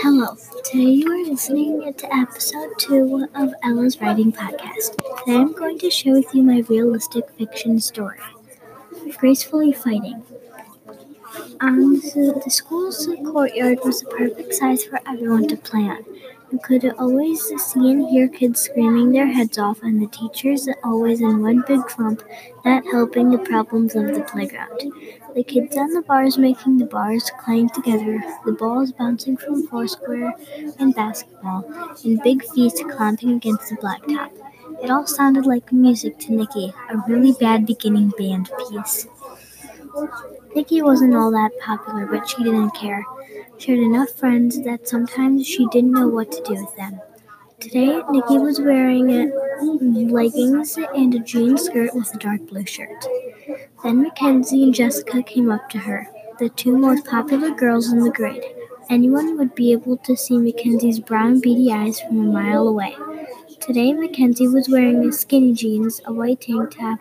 Hello, today you are listening to episode two of Ella's Writing Podcast. Today I'm going to share with you my realistic fiction story, Gracefully Fighting. Um, the, the school's courtyard was the perfect size for everyone to play on. You could always see and hear kids screaming their heads off, and the teachers always in one big clump, not helping the problems of the playground. The kids on the bars making the bars clang together, the balls bouncing from foursquare and basketball, and big feet clomping against the blacktop. It all sounded like music to Nikki, a really bad beginning band piece. Nikki wasn't all that popular, but she didn't care. She had enough friends that sometimes she didn't know what to do with them. Today, Nikki was wearing leggings and a jean skirt with a dark blue shirt. Then Mackenzie and Jessica came up to her, the two most popular girls in the grade. Anyone would be able to see Mackenzie's brown, beady eyes from a mile away. Today, Mackenzie was wearing skinny jeans, a white tank top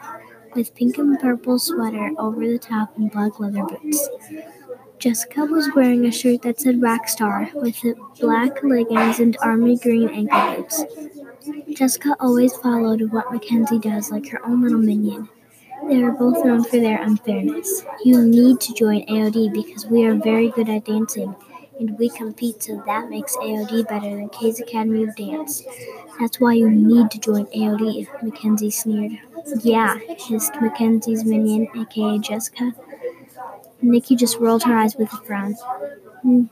with pink and purple sweater over the top, and black leather boots. Jessica was wearing a shirt that said Rockstar with black leggings and army green ankle boots. Jessica always followed what Mackenzie does like her own little minion. They are both known for their unfairness. You need to join AOD because we are very good at dancing and we compete, so that makes AOD better than K's Academy of Dance. That's why you need to join AOD, Mackenzie sneered. Yeah, hissed Mackenzie's minion, aka Jessica. Nikki just rolled her eyes with a frown.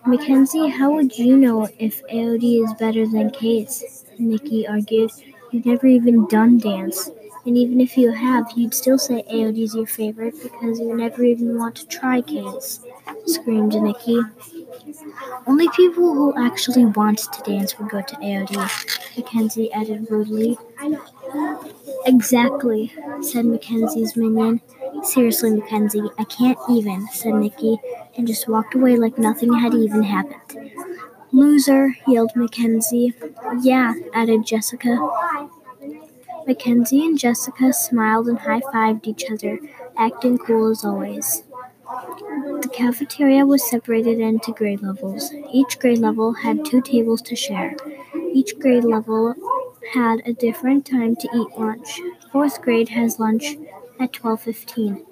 Mackenzie, how would you know if AOD is better than K's? Nikki argued. You've never even done dance. And even if you have, you'd still say AOD is your favorite because you never even want to try K's, screamed Nikki. Only people who actually want to dance would go to AOD, Mackenzie added rudely. Exactly, said Mackenzie's minion. Seriously, Mackenzie, I can't even, said Nikki, and just walked away like nothing had even happened. Loser, yelled Mackenzie. Yeah, added Jessica. Mackenzie and Jessica smiled and high fived each other, acting cool as always. The cafeteria was separated into grade levels. Each grade level had two tables to share. Each grade level had a different time to eat lunch. Fourth grade has lunch at 12:15.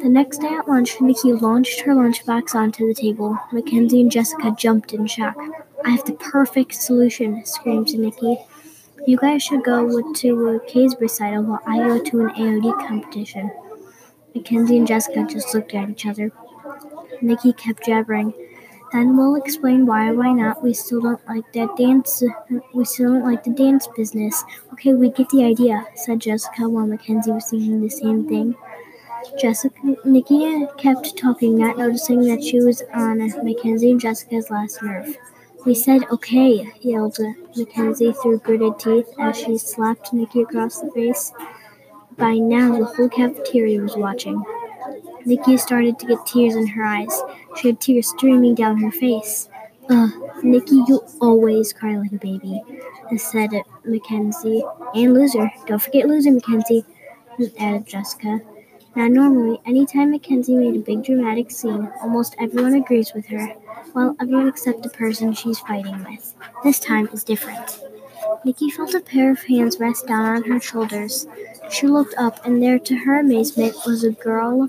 The next day at lunch, Nikki launched her lunchbox onto the table. Mackenzie and Jessica jumped in shock. I have the perfect solution, screamed Nikki. You guys should go to a K's recital while I go to an AOD competition. Mackenzie and Jessica just looked at each other. Nikki kept jabbering. Then we'll explain why why not. We still don't like that dance. We still don't like the dance business. Okay, we get the idea," said Jessica while Mackenzie was thinking the same thing. Jessica, Nikki kept talking, not noticing that she was on Mackenzie and Jessica's last nerve. We said okay, yelled Mackenzie through gritted teeth as she slapped Nikki across the face. By now, the whole cafeteria was watching. Nikki started to get tears in her eyes. She had tears streaming down her face. Ugh, Nikki, you always cry like a baby, said Mackenzie. And loser. Don't forget loser, Mackenzie, added Jessica. Now, normally, anytime Mackenzie made a big dramatic scene, almost everyone agrees with her. Well, everyone except the person she's fighting with. This time is different. Nikki felt a pair of hands rest down on her shoulders. She looked up, and there, to her amazement, was a girl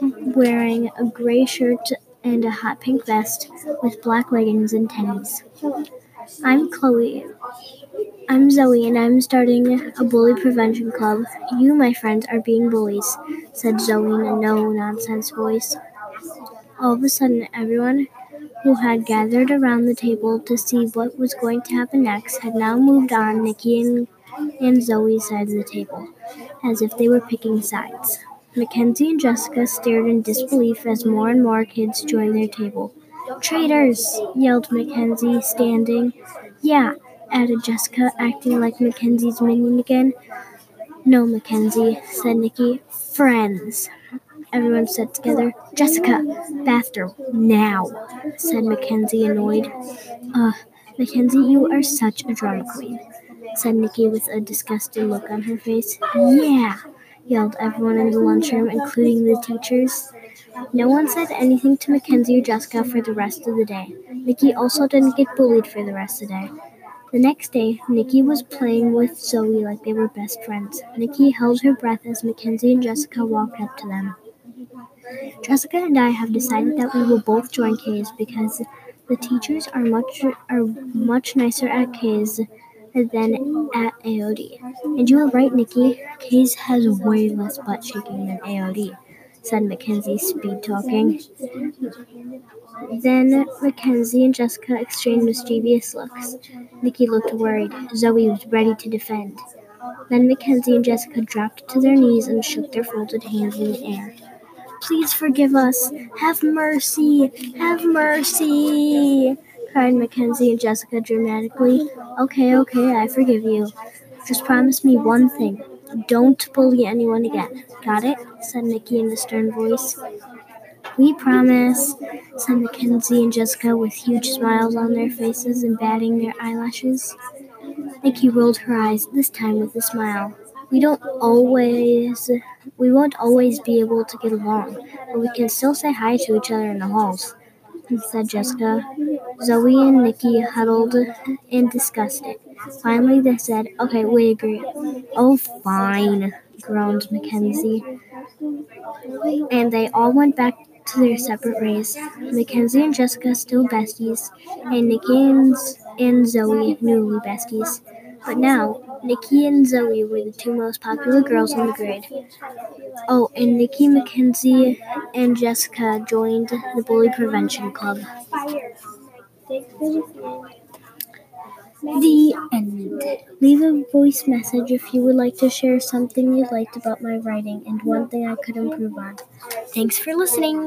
wearing a gray shirt and a hot pink vest with black leggings and tennies. I'm Chloe. I'm Zoe, and I'm starting a bully prevention club. You, my friends, are being bullies, said Zoe in a no nonsense voice. All of a sudden, everyone who had gathered around the table to see what was going to happen next had now moved on Nikki and, and Zoe's side of the table, as if they were picking sides. Mackenzie and Jessica stared in disbelief as more and more kids joined their table. Traitors! yelled Mackenzie, standing. Yeah, added Jessica, acting like Mackenzie's minion again. No, Mackenzie, said Nikki. Friends. Everyone said together. Jessica, bathroom, now, said Mackenzie, annoyed. Uh, Mackenzie, you are such a drama queen, said Nikki with a disgusted look on her face. Yeah, yelled everyone in the lunchroom, including the teachers. No one said anything to Mackenzie or Jessica for the rest of the day. Nikki also didn't get bullied for the rest of the day. The next day, Nikki was playing with Zoe like they were best friends. Nikki held her breath as Mackenzie and Jessica walked up to them. Jessica and I have decided that we will both join K's because the teachers are much are much nicer at K's than at AOD. And you are right, Nikki. K's has way less butt shaking than AOD, said Mackenzie, speed talking. Then Mackenzie and Jessica exchanged mischievous looks. Nikki looked worried. Zoe was ready to defend. Then Mackenzie and Jessica dropped to their knees and shook their folded hands in the air. Please forgive us. Have mercy. Have mercy. cried Mackenzie and Jessica dramatically. Okay, okay, I forgive you. Just promise me one thing. Don't bully anyone again. Got it? said Nikki in a stern voice. We promise, said Mackenzie and Jessica with huge smiles on their faces and batting their eyelashes. Nikki rolled her eyes, this time with a smile. We don't always, we won't always be able to get along, but we can still say hi to each other in the halls, said Jessica. Zoe and Nikki huddled and discussed it. Finally, they said, Okay, we agree. Oh, fine, groaned Mackenzie. And they all went back to their separate ways. Mackenzie and Jessica still besties, and Nikki and Zoe newly besties. But now, Nikki and Zoe were the two most popular girls in the grade. Oh, and Nikki, Mackenzie, and Jessica joined the Bully Prevention Club. The end. Leave a voice message if you would like to share something you liked about my writing and one thing I could improve on. Thanks for listening.